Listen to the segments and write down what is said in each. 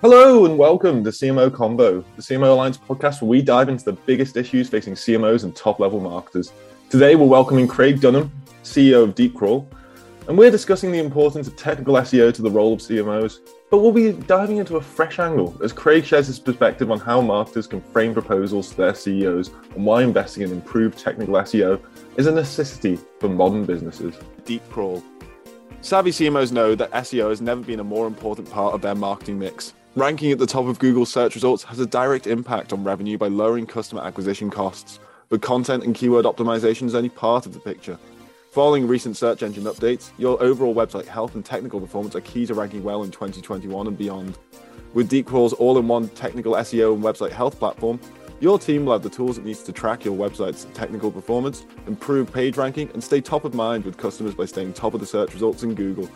Hello and welcome to CMO Convo, the CMO Alliance podcast where we dive into the biggest issues facing CMOs and top level marketers. Today we're welcoming Craig Dunham, CEO of DeepCrawl, and we're discussing the importance of technical SEO to the role of CMOs. But we'll be diving into a fresh angle as Craig shares his perspective on how marketers can frame proposals to their CEOs and why investing in improved technical SEO is a necessity for modern businesses. DeepCrawl. Savvy CMOs know that SEO has never been a more important part of their marketing mix. Ranking at the top of Google search results has a direct impact on revenue by lowering customer acquisition costs, but content and keyword optimization is only part of the picture. Following recent search engine updates, your overall website health and technical performance are key to ranking well in 2021 and beyond. With DeepCrawl's all in one technical SEO and website health platform, your team will have the tools it needs to track your website's technical performance, improve page ranking, and stay top of mind with customers by staying top of the search results in Google.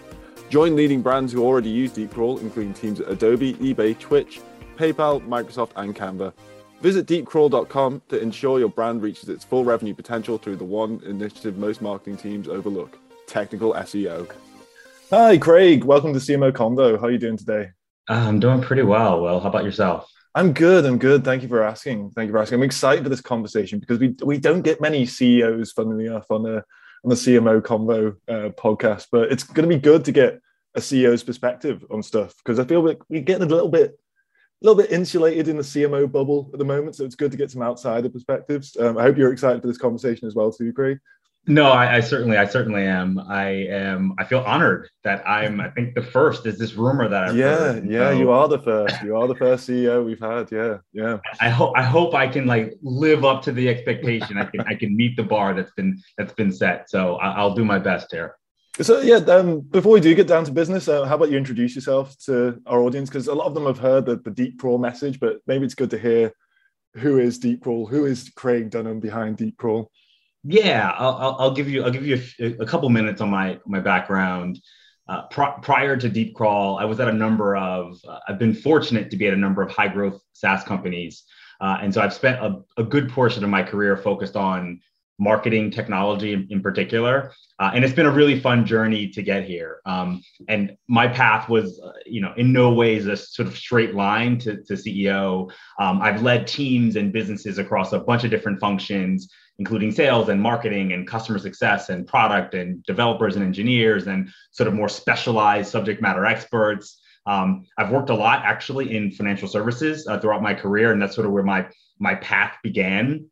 Join leading brands who already use DeepCrawl, including teams at Adobe, eBay, Twitch, PayPal, Microsoft, and Canva. Visit deepcrawl.com to ensure your brand reaches its full revenue potential through the one initiative most marketing teams overlook technical SEO. Hi, Craig. Welcome to CMO Convo. How are you doing today? Uh, I'm doing pretty well. Well, how about yourself? I'm good. I'm good. Thank you for asking. Thank you for asking. I'm excited for this conversation because we we don't get many CEOs, funnily enough, on the on the CMO Convo uh, podcast, but it's going to be good to get a CEO's perspective on stuff because I feel like we're getting a little bit, a little bit insulated in the CMO bubble at the moment. So it's good to get some outsider perspectives. Um, I hope you're excited for this conversation as well, too, Craig. No, I, I, certainly, I certainly am. I am. I feel honored that I'm. I think the first is this rumor that I've yeah, heard. yeah. So, you are the first. You are the first CEO we've had. Yeah, yeah. I hope. I hope I can like live up to the expectation. I can. I can meet the bar that's been that's been set. So I, will do my best here. So yeah, um, before we do get down to business, uh, how about you introduce yourself to our audience? Because a lot of them have heard the, the DeepCrawl message, but maybe it's good to hear who is deep DeepCrawl, who is Craig Dunham behind deep DeepCrawl. Yeah, I'll, I'll give you I'll give you a, a couple minutes on my my background. Uh, pr- prior to Deep Crawl, I was at a number of. Uh, I've been fortunate to be at a number of high growth SaaS companies, uh, and so I've spent a, a, good portion of my career focused on marketing technology in, in particular. Uh, and it's been a really fun journey to get here. Um, and my path was, uh, you know, in no ways a sort of straight line to, to CEO. Um, I've led teams and businesses across a bunch of different functions, including sales and marketing and customer success and product and developers and engineers and sort of more specialized subject matter experts. Um, I've worked a lot actually in financial services uh, throughout my career, and that's sort of where my my path began.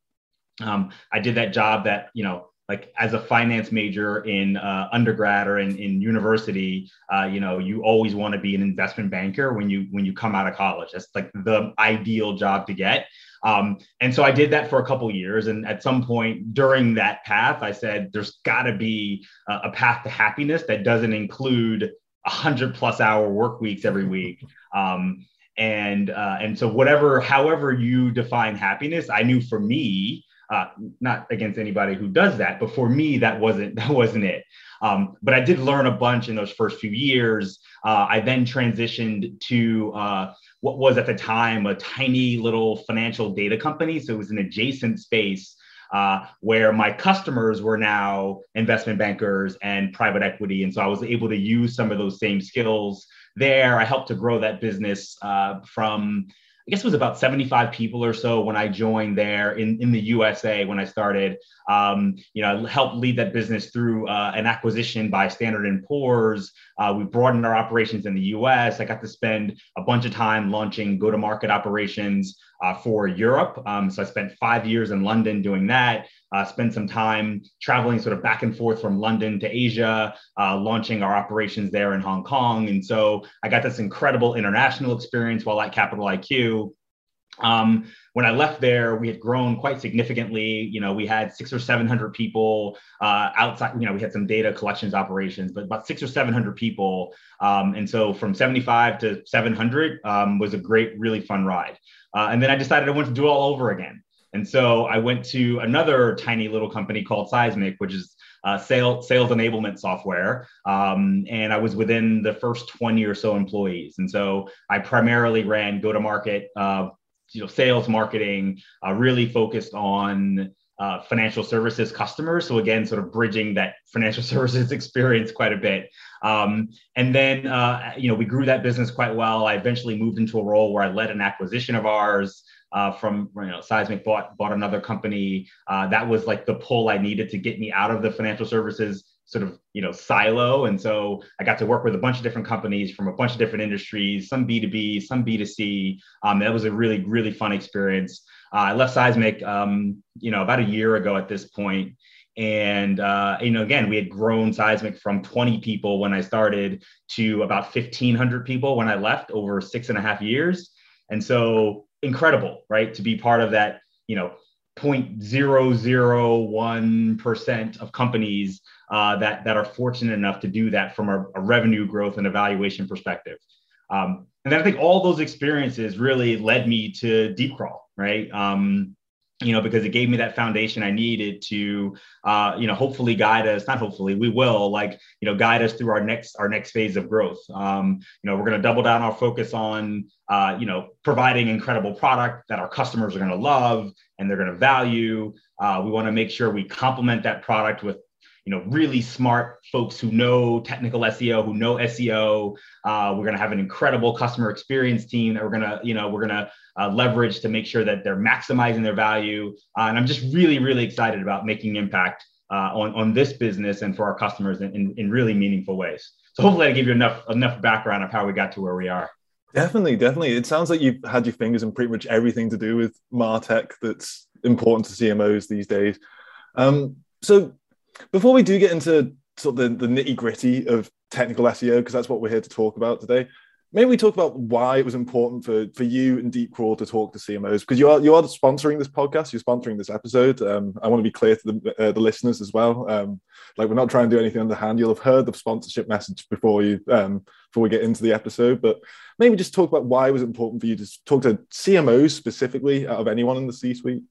Um, I did that job that you know like as a finance major in uh, undergrad or in, in university uh, you know you always want to be an investment banker when you when you come out of college. That's like the ideal job to get. Um, and so i did that for a couple years and at some point during that path i said there's got to be a, a path to happiness that doesn't include 100 plus hour work weeks every week. Um, and uh, and so whatever however you define happiness i knew for me uh, not against anybody who does that, but for me, that wasn't that wasn't it. Um, but I did learn a bunch in those first few years. Uh, I then transitioned to uh, what was at the time a tiny little financial data company. So it was an adjacent space uh, where my customers were now investment bankers and private equity. And so I was able to use some of those same skills there. I helped to grow that business uh, from I guess it was about 75 people or so when I joined there in, in the USA when I started. Um, you know, I helped lead that business through uh, an acquisition by Standard and Poor's. Uh, we broadened our operations in the US. I got to spend a bunch of time launching go-to-market operations uh, for Europe. Um, so I spent five years in London doing that uh, spend some time traveling sort of back and forth from London to Asia, uh, launching our operations there in Hong Kong. And so I got this incredible international experience while at Capital IQ. Um, when I left there, we had grown quite significantly. You know, we had six or 700 people uh, outside, you know, we had some data collections operations, but about six or 700 people. Um, and so from 75 to 700 um, was a great, really fun ride. Uh, and then I decided I wanted to do it all over again. And so I went to another tiny little company called Seismic, which is uh, sales sales enablement software, um, and I was within the first 20 or so employees. And so I primarily ran go to market, uh, you know, sales marketing, uh, really focused on uh, financial services customers. So again, sort of bridging that financial services experience quite a bit. Um, and then, uh, you know, we grew that business quite well. I eventually moved into a role where I led an acquisition of ours. Uh, from you know, Seismic bought bought another company. Uh, that was like the pull I needed to get me out of the financial services sort of you know silo. And so i got to work with a bunch of different companies from a bunch of different industries some b2b some b2c um, that was a really really fun experience. Uh, i left seismic um, you know about a year ago at this point. And uh, you know again we had grown seismic from 20 people when i started to about 1500 people when i left over six and a half years. And so incredible right to be part of that you know 0.001% of companies uh, that, that are fortunate enough to do that from a, a revenue growth and evaluation perspective. Um, and then I think all those experiences really led me to Deep Crawl, right? Um, you know, because it gave me that foundation I needed to, uh, you know, hopefully guide us. Not hopefully, we will like, you know, guide us through our next our next phase of growth. Um, you know, we're going to double down our focus on, uh, you know, providing incredible product that our customers are going to love and they're going to value. Uh, we want to make sure we complement that product with you know really smart folks who know technical SEO, who know SEO. Uh, we're going to have an incredible customer experience team that we're going to you know we're going to uh, leverage to make sure that they're maximizing their value. Uh, and I'm just really really excited about making impact uh, on on this business and for our customers in, in, in really meaningful ways. So hopefully I give you enough enough background of how we got to where we are. Definitely, definitely. It sounds like you've had your fingers in pretty much everything to do with Martech that's important to CMOs these days. Um, so before we do get into sort of the, the nitty gritty of technical SEO, because that's what we're here to talk about today, maybe we talk about why it was important for, for you and Deep Deepcrawl to talk to CMOs because you are you are sponsoring this podcast, you're sponsoring this episode. Um, I want to be clear to the, uh, the listeners as well. Um, like we're not trying to do anything underhand. You'll have heard the sponsorship message before you um, before we get into the episode, but maybe just talk about why it was important for you to talk to CMOs specifically out of anyone in the C-suite.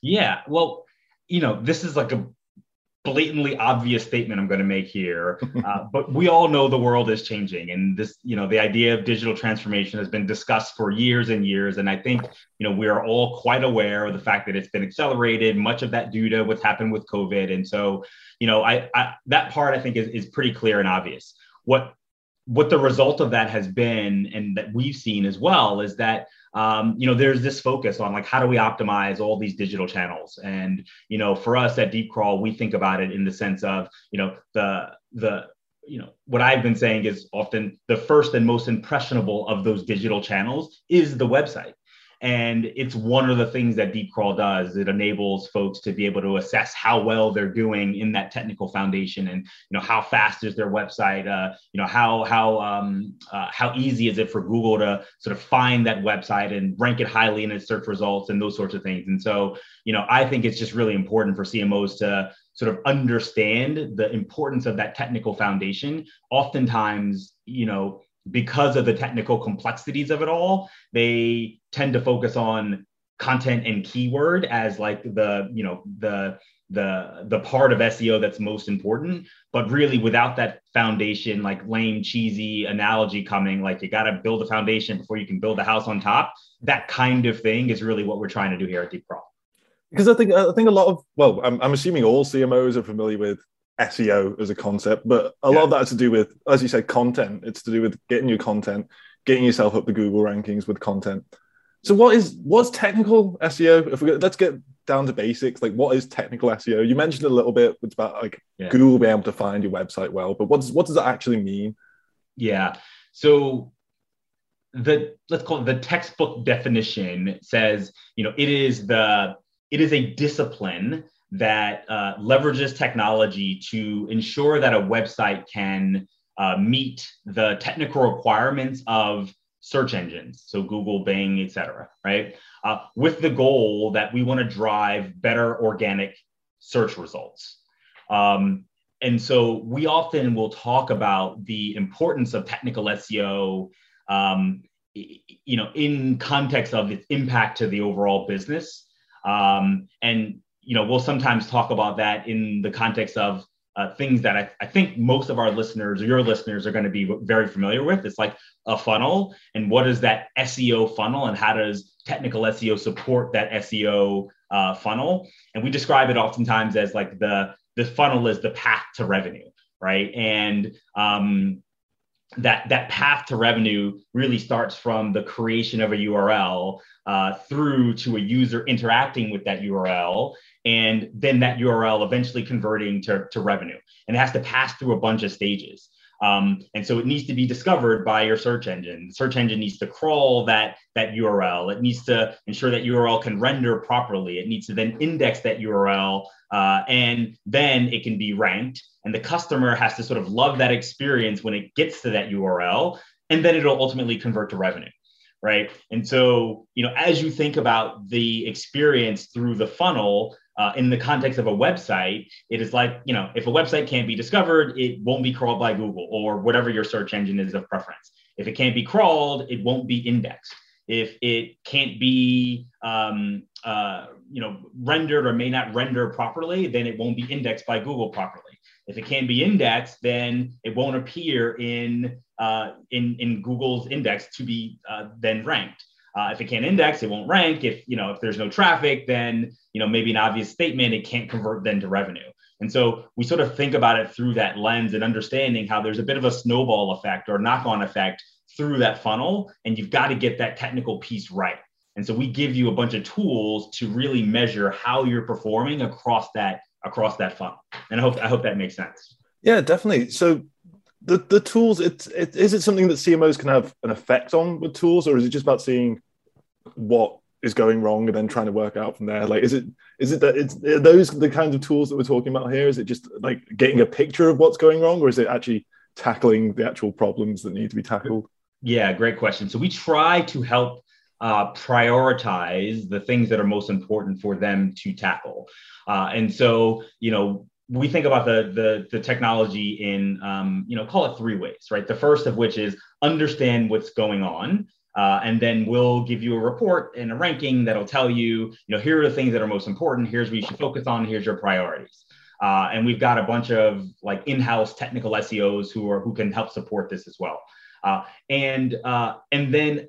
Yeah, well, you know, this is like a blatantly obvious statement I'm going to make here, uh, but we all know the world is changing, and this, you know, the idea of digital transformation has been discussed for years and years, and I think, you know, we are all quite aware of the fact that it's been accelerated. Much of that due to what's happened with COVID, and so, you know, I, I that part I think is is pretty clear and obvious. What what the result of that has been, and that we've seen as well, is that um, you know, there's this focus on like how do we optimize all these digital channels? And you know, for us at Deepcrawl, we think about it in the sense of you know the the you know what I've been saying is often the first and most impressionable of those digital channels is the website. And it's one of the things that Deepcrawl does. It enables folks to be able to assess how well they're doing in that technical foundation, and you know how fast is their website. Uh, you know how how um, uh, how easy is it for Google to sort of find that website and rank it highly in its search results and those sorts of things. And so you know I think it's just really important for CMOs to sort of understand the importance of that technical foundation. Oftentimes, you know because of the technical complexities of it all, they tend to focus on content and keyword as like the, you know, the the the part of SEO that's most important. But really without that foundation, like lame, cheesy analogy coming, like you gotta build a foundation before you can build a house on top. That kind of thing is really what we're trying to do here at Deepcrawl. Because I think I think a lot of well, I'm, I'm assuming all CMOs are familiar with SEO as a concept, but a yeah. lot of that has to do with, as you said, content. It's to do with getting your content, getting yourself up the Google rankings with content. So, what is what's technical SEO? If we let's get down to basics, like what is technical SEO? You mentioned a little bit. It's about like yeah. Google being able to find your website well, but what does what does that actually mean? Yeah. So the let's call it the textbook definition says, you know, it is the it is a discipline that uh, leverages technology to ensure that a website can uh, meet the technical requirements of search engines, so Google, Bing, et cetera, right? Uh, with the goal that we want to drive better organic search results. Um, and so we often will talk about the importance of technical SEO, um, you know, in context of its impact to the overall business. Um, and you know, we'll sometimes talk about that in the context of uh, things that I, I, think most of our listeners or your listeners are going to be very familiar with. It's like a funnel, and what is that SEO funnel, and how does technical SEO support that SEO uh, funnel? And we describe it oftentimes as like the the funnel is the path to revenue, right? And um, that that path to revenue really starts from the creation of a URL uh, through to a user interacting with that URL, and then that URL eventually converting to, to revenue. And it has to pass through a bunch of stages. Um, and so it needs to be discovered by your search engine. The search engine needs to crawl that, that URL. It needs to ensure that URL can render properly. It needs to then index that URL, uh, and then it can be ranked. And the customer has to sort of love that experience when it gets to that URL, and then it'll ultimately convert to revenue. Right. And so, you know, as you think about the experience through the funnel, uh, in the context of a website, it is like, you know, if a website can't be discovered, it won't be crawled by Google or whatever your search engine is of preference. If it can't be crawled, it won't be indexed. If it can't be, um, uh, you know, rendered or may not render properly, then it won't be indexed by Google properly. If it can't be indexed, then it won't appear in uh, in in Google's index to be uh, then ranked. Uh, if it can't index, it won't rank. If you know if there's no traffic, then you know maybe an obvious statement it can't convert then to revenue. And so we sort of think about it through that lens and understanding how there's a bit of a snowball effect or knock-on effect through that funnel, and you've got to get that technical piece right. And so we give you a bunch of tools to really measure how you're performing across that across that funnel. And I hope I hope that makes sense. Yeah, definitely. So the the tools, it's it, is it something that CMOs can have an effect on with tools, or is it just about seeing what is going wrong and then trying to work out from there. Like is it is it that it's those the kinds of tools that we're talking about here? Is it just like getting a picture of what's going wrong or is it actually tackling the actual problems that need to be tackled? Yeah great question. So we try to help uh, prioritize the things that are most important for them to tackle. Uh, and so you know we think about the the, the technology in um, you know call it three ways right? The first of which is understand what's going on uh, and then we'll give you a report and a ranking that'll tell you, you know, here are the things that are most important. Here's what you should focus on. Here's your priorities. Uh, and we've got a bunch of like in-house technical SEOs who are who can help support this as well. Uh, and uh, and then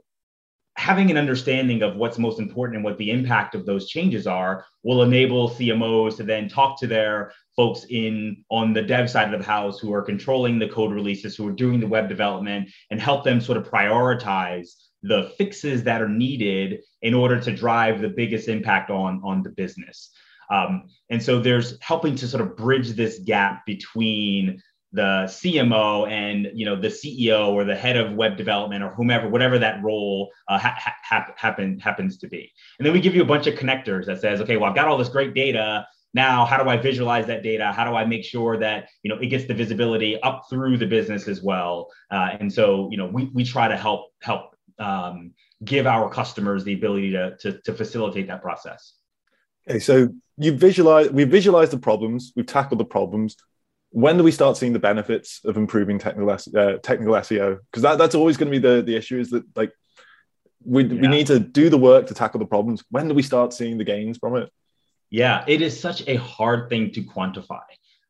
having an understanding of what's most important and what the impact of those changes are will enable CMOs to then talk to their folks in on the dev side of the house who are controlling the code releases, who are doing the web development, and help them sort of prioritize the fixes that are needed in order to drive the biggest impact on on the business. Um, and so there's helping to sort of bridge this gap between the cmo and you know the ceo or the head of web development or whomever whatever that role uh, ha- ha- happen, happens to be. And then we give you a bunch of connectors that says okay well i've got all this great data. Now how do i visualize that data? How do i make sure that you know it gets the visibility up through the business as well? Uh, and so you know we, we try to help help um, give our customers the ability to, to, to facilitate that process. Okay, so you visualize, we visualize the problems, we've tackled the problems. When do we start seeing the benefits of improving technical uh, technical SEO? Because that, that's always going to be the, the issue is that like we, yeah. we need to do the work to tackle the problems. When do we start seeing the gains from it? Yeah, it is such a hard thing to quantify.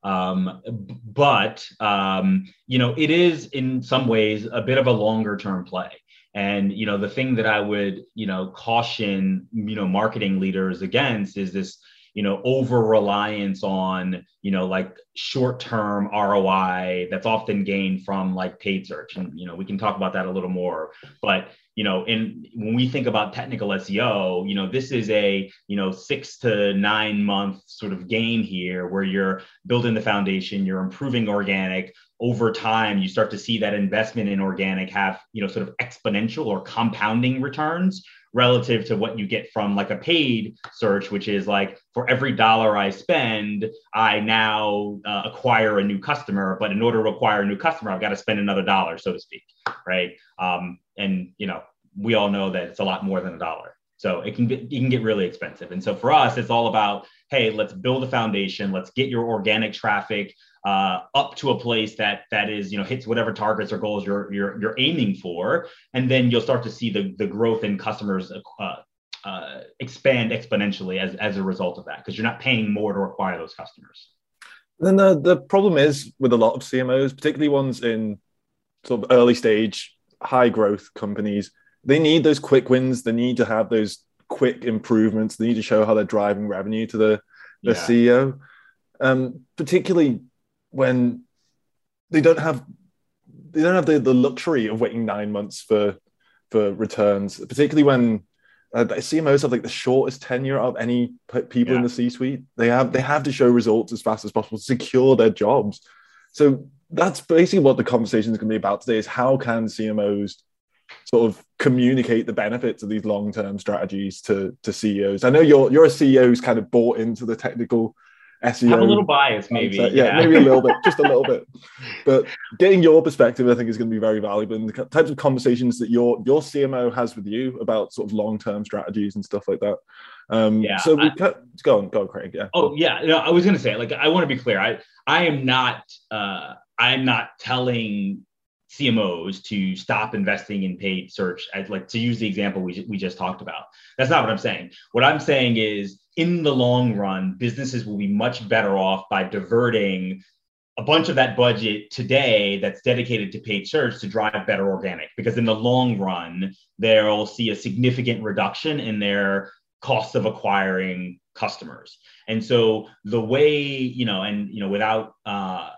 Um, but um, you know, it is in some ways a bit of a longer term play. And you know, the thing that I would you know caution you know marketing leaders against is this you know over reliance on you know like short term ROI that's often gained from like paid search, and you know we can talk about that a little more. But you know, in when we think about technical SEO, you know, this is a you know six to nine month sort of gain here, where you're building the foundation, you're improving organic, over time you start to see that investment in organic have you know sort of exponential or compounding returns relative to what you get from like a paid search which is like for every dollar i spend i now uh, acquire a new customer but in order to acquire a new customer i've got to spend another dollar so to speak right? Um, and you know we all know that it's a lot more than a dollar so it can get it can get really expensive. And so for us it's all about hey let's build a foundation. Let's get your organic traffic uh, up to a place that that is you know hits whatever targets or goals you're you're you're aiming for, and then you'll start to see the the growth in customers uh, uh, expand exponentially as as a result of that because you're not paying more to acquire those customers. Then the, the problem is with a lot of CMOs, particularly ones in sort of early stage, high growth companies, they need those quick wins. They need to have those quick improvements. They need to show how they're driving revenue to the, the yeah. CEO. Um, particularly when they don't have they don't have the, the luxury of waiting nine months for for returns, particularly when uh, CMOs have like the shortest tenure of any people yeah. in the C-suite. They have they have to show results as fast as possible to secure their jobs. So that's basically what the conversation is going to be about today: is how can CMOs sort of communicate the benefits of these long-term strategies to to CEOs. I know you're you're a CEO who's kind of bought into the technical SEO. Have a little bias, maybe. Yeah, yeah, maybe a little bit, just a little bit. But getting your perspective, I think, is going to be very valuable in the types of conversations that your your CMO has with you about sort of long-term strategies and stuff like that. Um, yeah. So we I, go on, go on, Craig. Yeah. Oh yeah. No, I was going to say, like, I want to be clear. I I am not. Uh, I'm not telling CMOs to stop investing in paid search. I'd like to use the example we, we just talked about. That's not what I'm saying. What I'm saying is, in the long run, businesses will be much better off by diverting a bunch of that budget today that's dedicated to paid search to drive better organic. Because in the long run, they'll see a significant reduction in their costs of acquiring customers. And so the way, you know, and, you know, without, uh,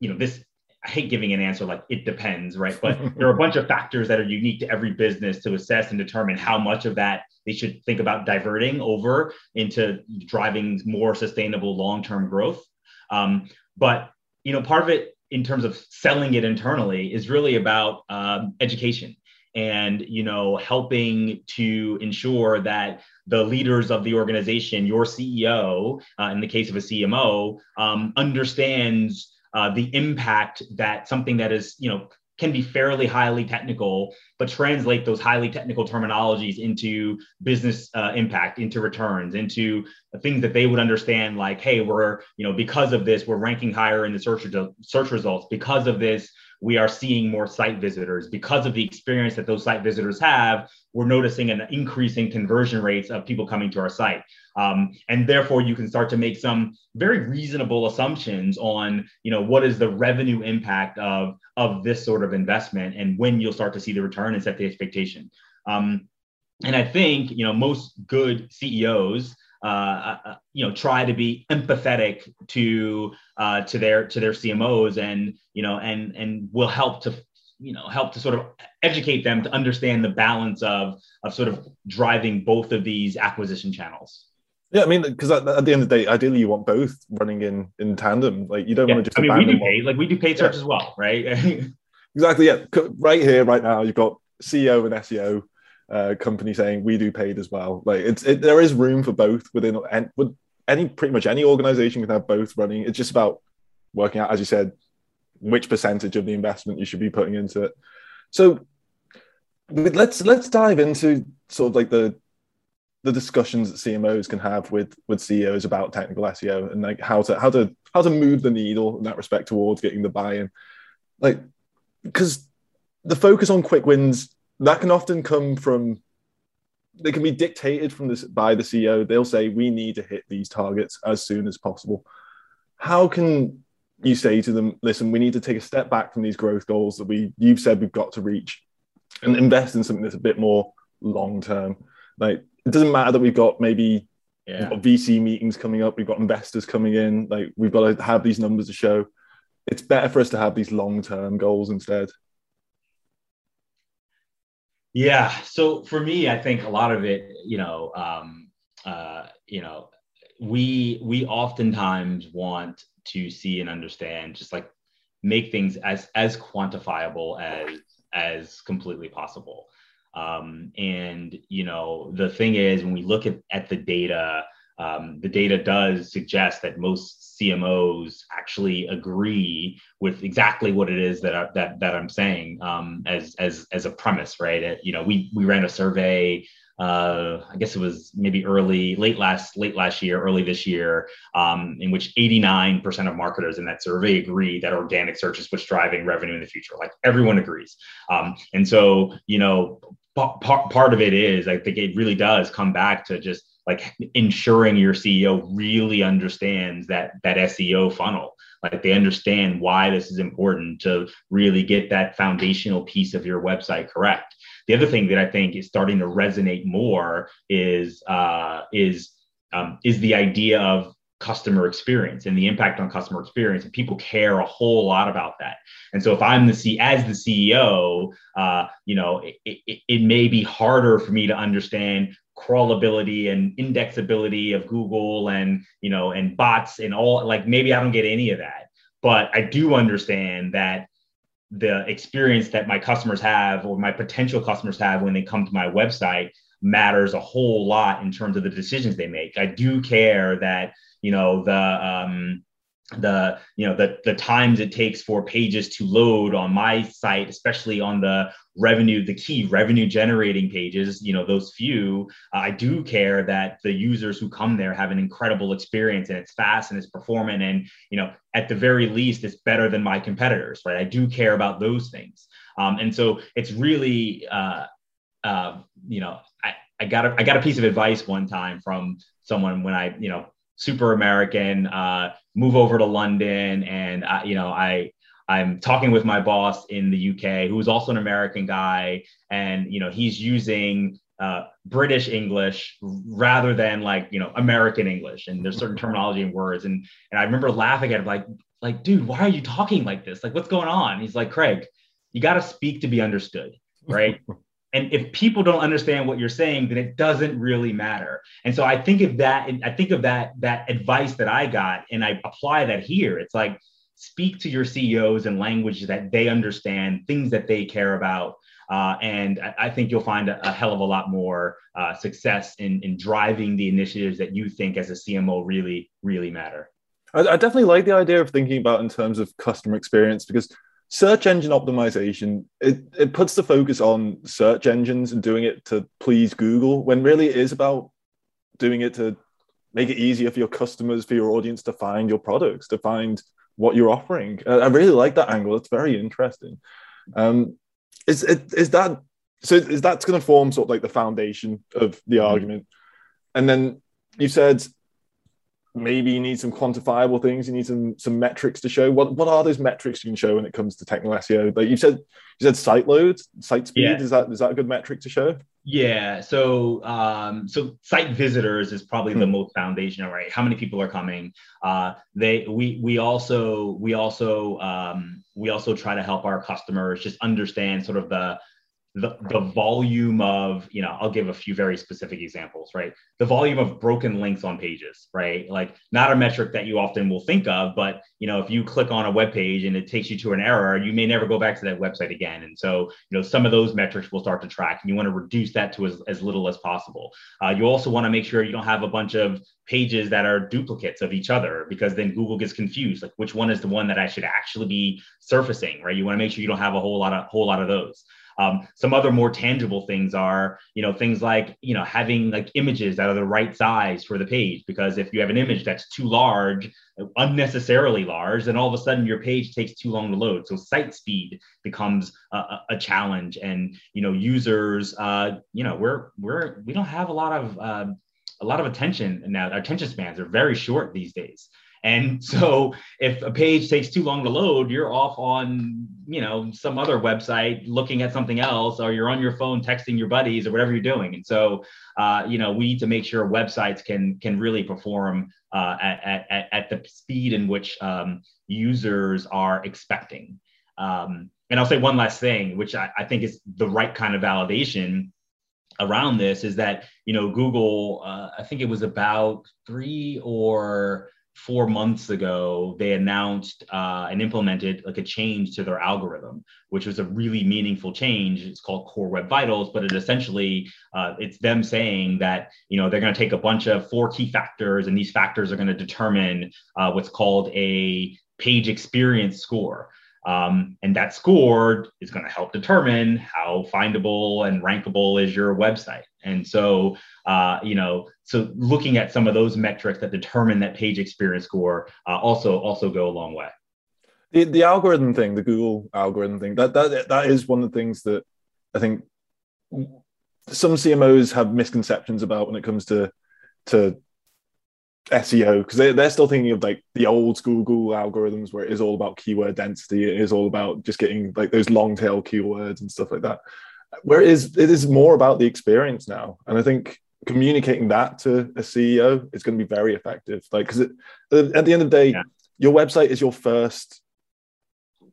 you know, this I hate giving an answer like it depends, right? But there are a bunch of factors that are unique to every business to assess and determine how much of that they should think about diverting over into driving more sustainable long-term growth. Um, but you know, part of it in terms of selling it internally is really about um, education and you know helping to ensure that the leaders of the organization your ceo uh, in the case of a cmo um, understands uh, the impact that something that is you know can be fairly highly technical, but translate those highly technical terminologies into business uh, impact, into returns, into things that they would understand. Like, hey, we're you know because of this, we're ranking higher in the search search results. Because of this, we are seeing more site visitors. Because of the experience that those site visitors have, we're noticing an increasing conversion rates of people coming to our site. Um, and therefore, you can start to make some very reasonable assumptions on, you know, what is the revenue impact of of this sort of investment, and when you'll start to see the return and set the expectation. Um, and I think, you know, most good CEOs uh, uh, you know try to be empathetic to uh, to their to their CMOs and you know and and will help to you know help to sort of educate them to understand the balance of of sort of driving both of these acquisition channels. Yeah, I mean, because at, at, the end of the day, ideally you want both running in in tandem. Like you don't yeah. want to just. I mean, we do paid, like we do paid search yeah. as well, right? exactly. Yeah, right here, right now, you've got CEO and SEO uh, company saying we do paid as well. Like it's it, there is room for both within and with any pretty much any organization can have both running. It's just about working out, as you said, which percentage of the investment you should be putting into it. So let's let's dive into sort of like the the discussions that CMOs can have with with CEOs about technical SEO and like how to how to how to move the needle in that respect towards getting the buy-in. Like because the focus on quick wins that can often come from they can be dictated from this by the CEO. They'll say we need to hit these targets as soon as possible. How can you say to them, listen, we need to take a step back from these growth goals that we you've said we've got to reach and invest in something that's a bit more long term. Like it doesn't matter that we've got maybe yeah. got VC meetings coming up, we've got investors coming in, like we've got to have these numbers to show. It's better for us to have these long term goals instead. Yeah. So for me, I think a lot of it, you know, um, uh, you know, we we oftentimes want to see and understand, just like make things as as quantifiable as as completely possible. Um, and you know, the thing is, when we look at at the data, um, the data does suggest that most CMOs actually agree with exactly what it is that I, that that I'm saying um, as as as a premise, right? It, you know, we we ran a survey. Uh, I guess it was maybe early, late last, late last year, early this year, um, in which 89% of marketers in that survey agree that organic search is what's driving revenue in the future. Like everyone agrees. Um, and so, you know, part, part of it is, I think it really does come back to just like ensuring your CEO really understands that that SEO funnel. Like they understand why this is important to really get that foundational piece of your website correct. The other thing that I think is starting to resonate more is uh, is um, is the idea of customer experience and the impact on customer experience and people care a whole lot about that and so if i'm the c as the ceo uh, you know it, it, it, may be harder for me to understand crawlability and indexability of google and you know and bots and all like maybe i don't get any of that. But i do understand that the experience that my customers have or my potential customers have when they come to my website matters a whole lot in terms of the decisions they make. I do care that you know the um, the you know the the times it takes for pages to load on my site especially on the revenue the key revenue generating pages you know those few uh, i do care that the users who come there have an incredible experience and it's fast and it's performant and you know at the very least it's better than my competitors right? I do care about those things. Um, and so it's really uh, uh, you know I, I got a, I got a piece of advice one time from someone when I you know super American, uh, move over to London, and I, you know, I I'm talking with my boss in the UK, who's also an American guy, and you know, he's using uh, British English rather than like you know American English, and there's certain terminology and words, and and I remember laughing at him like like dude, why are you talking like this? Like what's going on? He's like Craig, you got to speak to be understood, right? and if people don't understand what you're saying then it doesn't really matter. And so i think of that i think of that that advice that i got and i apply that here. It's like speak to your ceos in language that they understand things that they care about uh, and I, think you'll find a, a, hell of a lot more uh, success in, in driving the initiatives that you think as a cmo really really matter. I, I definitely like the idea of thinking about in terms of customer experience because search engine optimization it, it puts the focus on search engines and doing it to please google when really it is about doing it to make it easier for your customers for your audience to find your products to find what you're offering. I really like that angle. It's very interesting. Um, is, is that so is that going to form sort of like the foundation of the mm-hmm. argument. And then you said maybe you need some quantifiable things you need some some metrics to show. What what are those metrics you can show when it comes to technical seo like you said you said site loads site speed yeah. is that is that a good metric to show? Yeah so um so site visitors is probably hmm. the most foundational right? How many people are coming? Uh they we we also we also um we also try to help our customers just understand sort of the the, the volume of you know i'll give a few very specific examples right? The volume of broken links on pages right? Like not a metric that you often will think of but you know if you click on a web page and it takes you to an error you may never go back to that website again. And so you know some of those metrics will start to track and you want to reduce that to as, as little as possible. Uh, you also want to make sure you don't have a bunch of pages that are duplicates of each other because then google gets confused like which one is the one that i should actually be surfacing right? You want to make sure you don't have a whole lot of whole lot of those um, some other more tangible things are, you know, things like, you know, having like images that are the right size for the page. Because if you have an image that's too large, unnecessarily large, then all of a sudden your page takes too long to load. So site speed becomes a, a challenge, and you know, users, uh, you know, we're we're we don't have a lot of uh, a lot of attention now. Our attention spans are very short these days. And so if a page takes too long to load, you're off on, you know, some other website looking at something else, or you're on your phone texting your buddies or whatever you're doing. And so, uh, you know, we need to make sure websites can can really perform uh, at, at, at the speed in which um, users are expecting. Um, and I'll say one last thing, which I, I think is the right kind of validation around this is that you know google uh, i think it was about three or four months ago, they announced uh, and implemented like a change to their algorithm, which was a really meaningful change. It's called Core Web Vitals, but it essentially uh, it's them saying that you know they're going to take a bunch of four key factors, and these factors are going to determine uh, what's called a page experience score. Um, and that score is going to help determine how findable and rankable is your website. And so, uh, you know, so looking at some of those metrics that determine that page experience score uh, also also go a long way. The the algorithm thing, the Google algorithm thing, that that that is one of the things that I think some CMOs have misconceptions about when it comes to to SEO because they, they're still thinking of like the old school Google algorithms where it is all about keyword density. It is all about just getting like those long tail keywords and stuff like that. Where it is, it is more about the experience now. And I think communicating that to a CEO is going to be very effective. Like, because at the end of the day, yeah. your website is your first.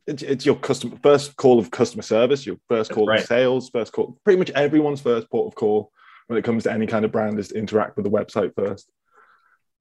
It's, it's your customer first call of customer service, your first call right. of sales, first call. Pretty much everyone's first port of call when it comes to any kind of brand is to interact with the website first.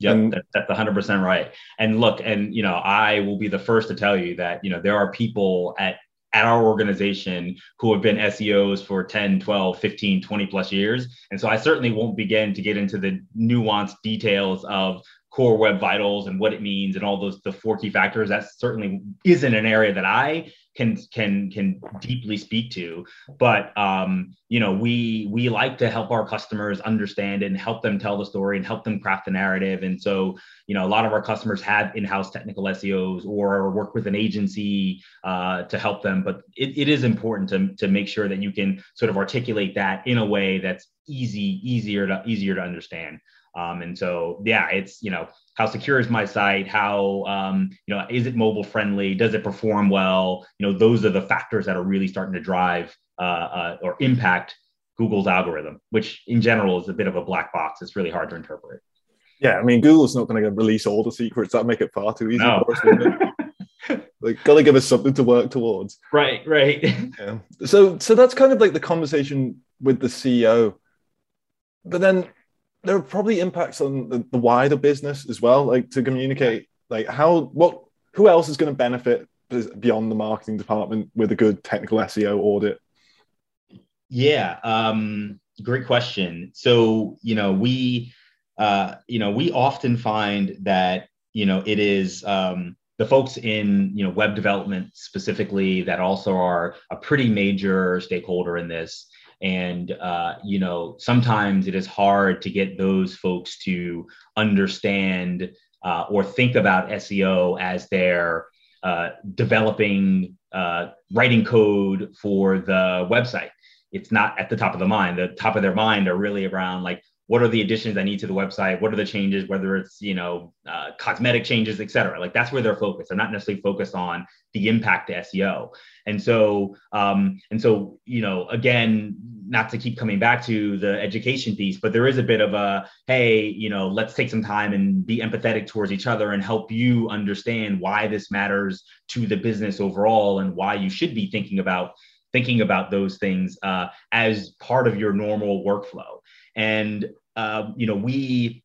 Yeah, that, that's 100% right. And look, and you know, I will be the first to tell you that, you know, there are people at at our organization who have been SEOs for 10, 12, 15, 20 plus years. And so I certainly won't begin to get into the nuanced details of core web vitals and what it means and all those the four key factors that certainly isn't an area that i can can can deeply speak to. But um, you know we we like to help our customers understand and help them tell the story and help them craft the narrative. And so you know a lot of our customers have in-house technical seos or work with an agency uh, to help them. But it, it is important to, to make sure that you can sort of articulate that in a way that's easy easier to easier to understand um, and so, yeah, it's, you know, how secure is my site? How, um, you know, is it mobile friendly? Does it perform well? You know, those are the factors that are really starting to drive uh, uh, or impact Google's algorithm, which in general is a bit of a black box. It's really hard to interpret. Yeah, I mean, Google's not going to release all the secrets. That make it far too easy no. for us. like, gotta give us something to work towards. Right, right. yeah. So, so that's kind of like the conversation with the CEO. But then there are probably impacts on the, the wider business as well, like to communicate like how what who else is going to benefit beyond the marketing department with a good technical SEO audit? Yeah, um, great question. So you know we uh, you know we often find that you know it is um, the folks in you know web development specifically that also are a pretty major stakeholder in this and uh, you know sometimes it is hard to get those folks to understand uh, or think about seo as they're uh, developing uh, writing code for the website it's not at the top of the mind the top of their mind are really around like what are the additions I need to the website? What are the changes, whether it's, you know, uh, cosmetic changes, et cetera. Like that's where they're focused. They're not necessarily focused on the impact to SEO. And so, um, and so, you know, again, not to keep coming back to the education piece, but there is a bit of a, hey, you know, let's take some time and be empathetic towards each other and help you understand why this matters to the business overall and why you should be thinking about thinking about those things uh, as part of your normal workflow. And uh, you know we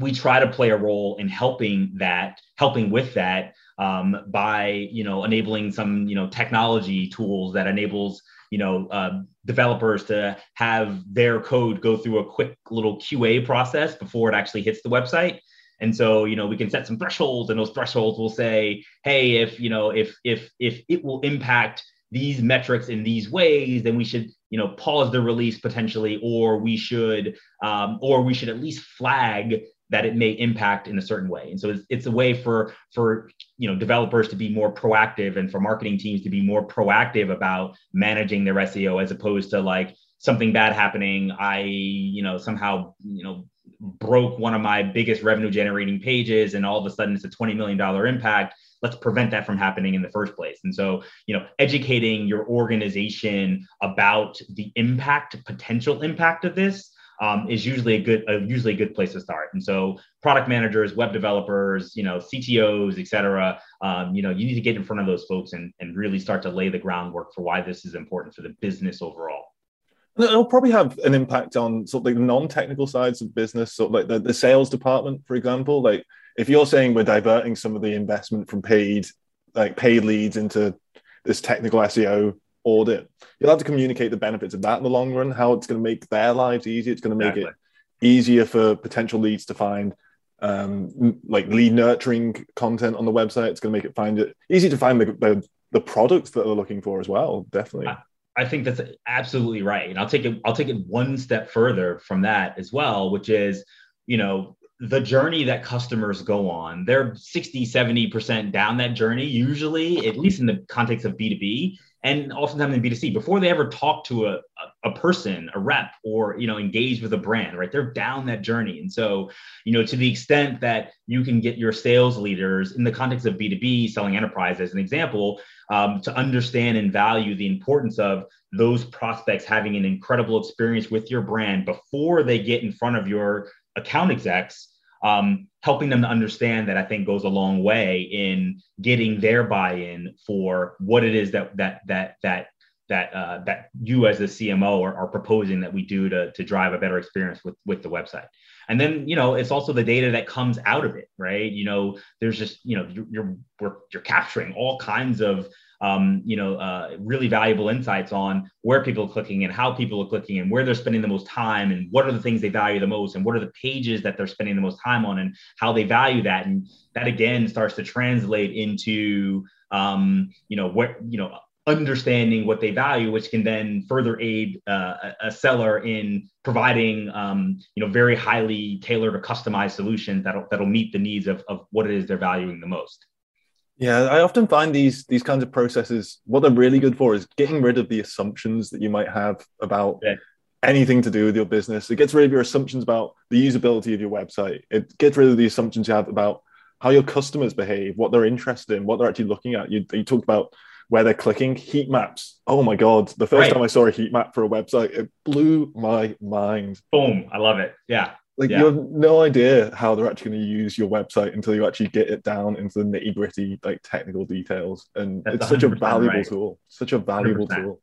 we try to play a role in helping that helping with that um, by you know enabling some you know technology tools that enables you know uh, developers to have their code go through a quick little qa process before it actually hits the website. And so you know we can set some thresholds and those thresholds will say hey if you know if if if it will impact these metrics in these ways, then we should, you know, pause the release potentially, or we should, um, or we should at least flag that it may impact in a certain way. And so it's, it's a way for for you know developers to be more proactive and for marketing teams to be more proactive about managing their SEO as opposed to like something bad happening. I you know somehow you know broke one of my biggest revenue generating pages and all of a sudden it's a $20 million impact let's prevent that from happening in the first place and so you know educating your organization about the impact potential impact of this um, is usually a good usually a good place to start and so product managers web developers you know ctos et cetera um, you know you need to get in front of those folks and, and really start to lay the groundwork for why this is important for the business overall It'll probably have an impact on sort of the non-technical sides of business, sort of like the, the sales department, for example. Like if you're saying we're diverting some of the investment from paid, like paid leads into this technical SEO audit, you'll have to communicate the benefits of that in the long run, how it's going to make their lives easier. It's going to make exactly. it easier for potential leads to find um, like lead nurturing content on the website. It's going to make it find it easy to find the, the, the products that they're looking for as well. Definitely. I think that's absolutely right. And I'll take it, I'll take it one step further from that as well, which is, you know, the journey that customers go on, they're 60, 70% down that journey, usually, at least in the context of B2B. And oftentimes in B2C, before they ever talk to a, a, person, a rep, or you know, engage with a brand, right? They're down that journey. And so, you know, to the extent that you can get your sales leaders in the context of B2B selling enterprise as an example, um, to understand and value the importance of those prospects having an incredible experience with your brand before they get in front of your account execs um, helping them to understand that I think goes a long way in getting their buy-in for what it is that that that that that uh, that you as the CMO are, are, proposing that we do to, to drive a better experience with with the website. And then you know it's also the data that comes out of it, right? You know, there's just you know you're you're, you're capturing all kinds of um, you know, uh, really valuable insights on where people are clicking and how people are clicking and where they're spending the most time and what are the things they value the most and what are the pages that they're spending the most time on and how they value that. And that again starts to translate into, um, you know, what, you know, understanding what they value, which can then further aid uh, a seller in providing, um, you know, very highly tailored or customized solutions that'll that'll meet the needs of, of what it is they're valuing the most. Yeah, I often find these these kinds of processes what they're really good for is getting rid of the assumptions that you might have about yeah. anything to do with your business. It gets rid of your assumptions about the usability of your website. It gets rid of the assumptions you have about how your customers behave, what they're interested in, what they're actually looking at. You, you talked about where they're clicking heat maps. Oh my god! The first right. time I saw a heat map for a website, it blew my mind. Boom! I love it. Yeah. Like yeah. you have no idea how they're actually going to use your website until you actually get it down into the nitty gritty, like technical details. And That's it's such a valuable right. tool. Such a valuable 100%. tool.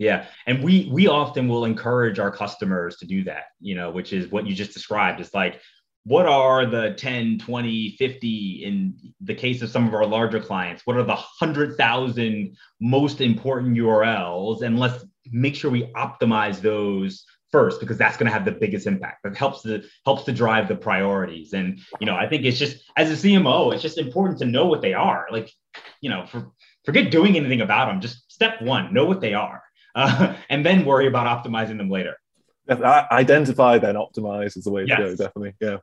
Yeah. And we we often will encourage our customers to do that, you know, which is what you just described. It's like, what are the 10, 20, 50 in the case of some of our larger clients? What are the 100,000 most important URLs? And let's make sure we optimize those first because that's going to have the biggest impact. That helps to helps to drive the priorities. And you know i think it's just as a cmo it's just important to know what they are. Like you know for, forget doing anything about them just step one know what they are uh, and then worry about optimizing them later. Identify then optimize is the way yes. to go definitely yeah.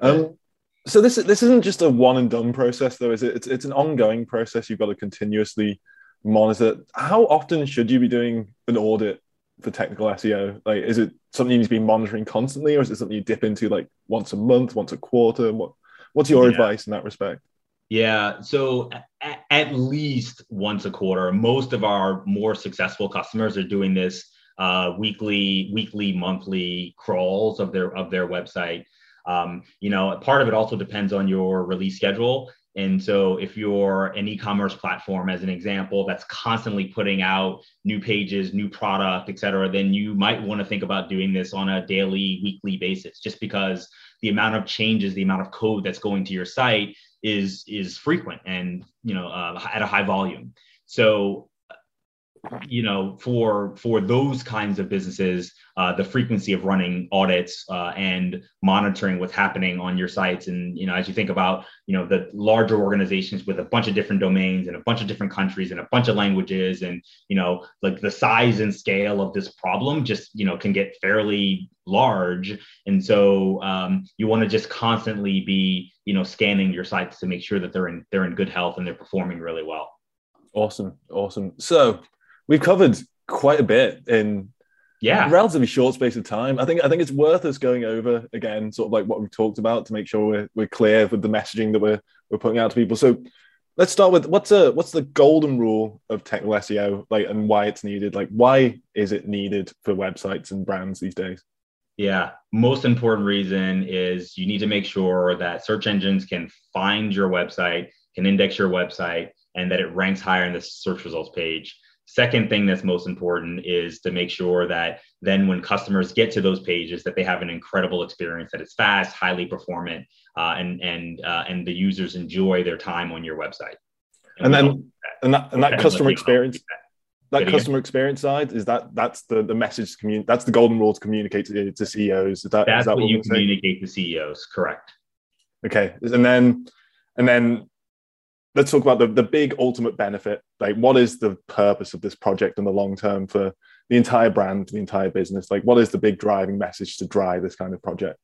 Um, so this this isn't just a one and done process though is it? It's, it's an ongoing process you've got to continuously monitor. How often should you be doing an audit for technical SEO? Like, is it something you need to be monitoring constantly, or is it something you dip into like once a month, once a quarter? What What's your yeah. advice in that respect? Yeah, so at, at, least once a quarter. Most of our more successful customers are doing this uh, weekly, weekly, monthly crawls of their of their website. Um, you know, part of it also depends on your release schedule. And so, if you're an e commerce platform, as an example, that's constantly putting out new pages, new product, et cetera, then you might want to think about doing this on a daily, weekly basis, just because the amount of changes, the amount of code that's going to your site is is frequent and you know uh, at a high volume. So you know for for those kinds of businesses uh, the frequency of running audits uh, and monitoring what's happening on your sites. And you know as you think about you know the larger organizations with a bunch of different domains and a bunch of different countries and a bunch of languages and you know like the size and scale of this problem just you know can get fairly large. And so um, you want to just constantly be you know scanning your sites to make sure that they're in they're in good health and they're performing really well. Awesome. Awesome. So we've covered quite a bit in yeah. relatively short space of time. I think i think it's worth us going over again sort of like what we've talked about to make sure we're, we're clear with the messaging that we're we're putting out to people. So let's start with what's a what's the golden rule of technical seo like and why it's needed? Like why is it needed for websites and brands these days? Yeah. Most important reason is you need to make sure that search engines can find your website can index your website and that it ranks higher in the search results page Second thing that's most important is to make sure that then when customers get to those pages, that they have an incredible experience, that it's fast, highly performant, uh, and and uh, and the users enjoy their time on your website. And, and then that. and that and that customer experience. That, that customer experience side is that that's the the message to communicate that's the golden rule to communicate to, to CEOs. Is that, that's is that what, what you communicate to CEOs, correct? Okay, and then and then let's talk about the, the big ultimate benefit. Like, what is the purpose of this project in the long term for the entire brand, the entire business? Like, what is the big driving message to drive this kind of project?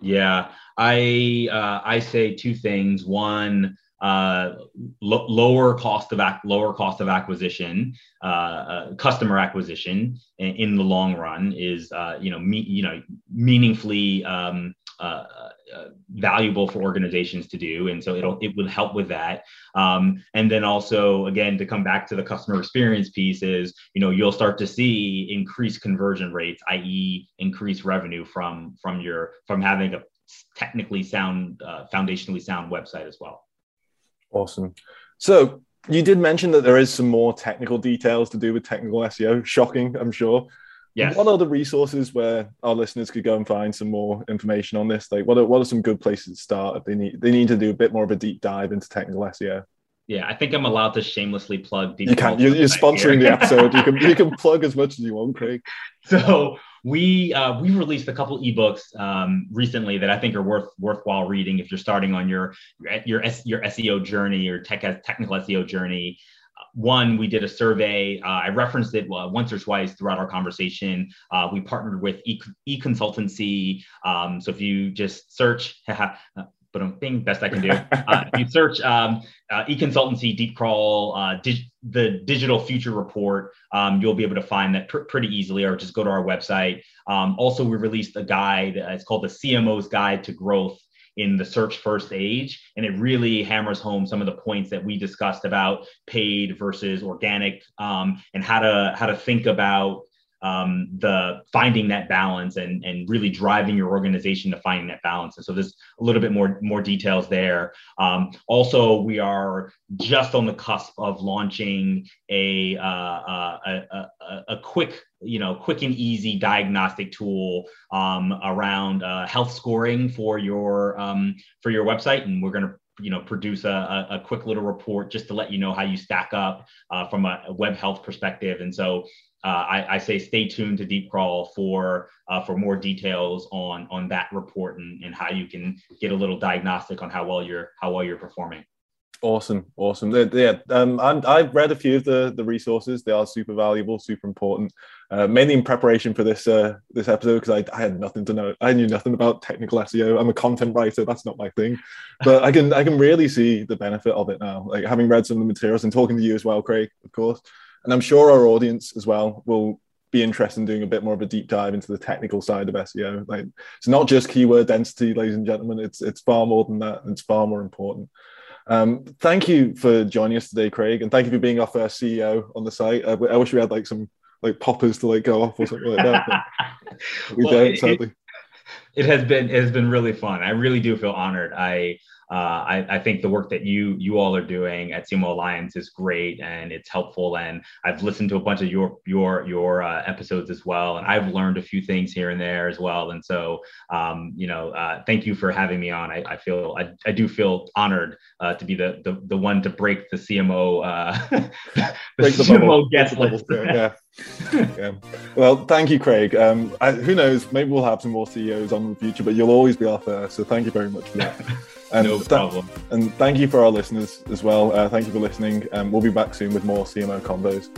Yeah, I uh, I say two things. One, uh, lo- lower cost of ac- lower cost of acquisition, uh, uh, customer acquisition in, in, the long run is uh, you know me- you know meaningfully um, uh, uh, valuable for organizations to do, and so it'll it will help with that. Um, and then also again to come back to the customer experience piece is you know you'll start to see increased conversion rates, i.e., increased revenue from from your from having a technically sound, foundationally sound website as well. Awesome. So you did mention that there is some more technical details to do with technical SEO. Shocking, I'm sure. Yes. What are the resources where our listeners could go and find some more information on this? Like, what are, what are some good places to start if they need they need to do a bit more of a deep dive into technical SEO? Yeah, I think I'm allowed to shamelessly plug. Deep you can. You're, you're sponsoring the episode. You can you can plug as much as you want, Craig. So we uh, we released a couple ebooks um, recently that I think are worth worthwhile reading if you're starting on your your your SEO journey or tech technical SEO journey. One, we did a survey. Uh, I referenced it uh, once or twice throughout our conversation. Uh, we partnered with e, e- Um, so if you just search, but I'm being best I can do. Uh, if you search um, uh, e-consultancy deep crawl uh, dig- the digital future report, um, you'll be able to find that pr- pretty easily, or just go to our website. Um, also, we released a guide. It's called the CMO's Guide to Growth in the search first age, and it really hammers home some of the points that we discussed about paid versus organic, um, and how to how to think about um, the finding that balance and and really driving your organization to finding that balance. And so there's a little bit more more details there. Um, also, we are just on the cusp of launching a, uh, uh a, a, a quick you know quick and easy diagnostic tool um, around uh, health scoring for your um, for your website, and we're going to you know produce a, a, quick little report just to let you know how you stack up uh, from a web health perspective and so uh, I, I, say stay tuned to Deep Crawl for uh, for more details on on that report and, and how you can get a little diagnostic on how well you're how well you're performing. Awesome, awesome. Yeah, um, I've read a few of the the resources. They are super valuable, super important. Uh, mainly in preparation for this uh, this episode because I, I, had nothing to know. I knew nothing about technical SEO. I'm a content writer. That's not my thing, but I can I can really see the benefit of it now. Like having read some of the materials and talking to you as well, Craig, of course. And I'm sure our audience as well will be interested in doing a bit more of a deep dive into the technical side of SEO. Like it's not just keyword density, ladies and gentlemen. It's it's far more than that. It's far more important. Um, thank you for joining us today, Craig, and thank you for being our first CEO on the site. I, I wish we had like some like poppers to like go off or something like that. we well, don't, sadly. It, it has been it has been really fun. I really do feel honored. I uh, I, I, think the work that you you all are doing at CMO Alliance is great and it's helpful. And I've listened to a bunch of your your your uh, episodes as well, and I've learned a few things here and there as well. And so, um, you know, uh, thank you for having me on. I, I feel I, I do feel honored uh, to be the, the the one to break the CMO uh, the, break the CMO guest list. yeah. Yeah. Well, thank you, Craig. Um, I, who knows? Maybe we'll have some more CEOs on in the future, but you'll always be our first. So thank you very much for that. And no problem. Th- and thank you for our listeners as well. Uh, thank you for listening. Um, we'll be back soon with more CMO convos.